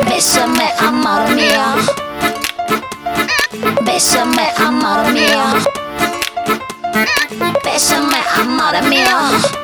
Bésame, amor mío. Bésame, amor mío. Bésame, amor mío.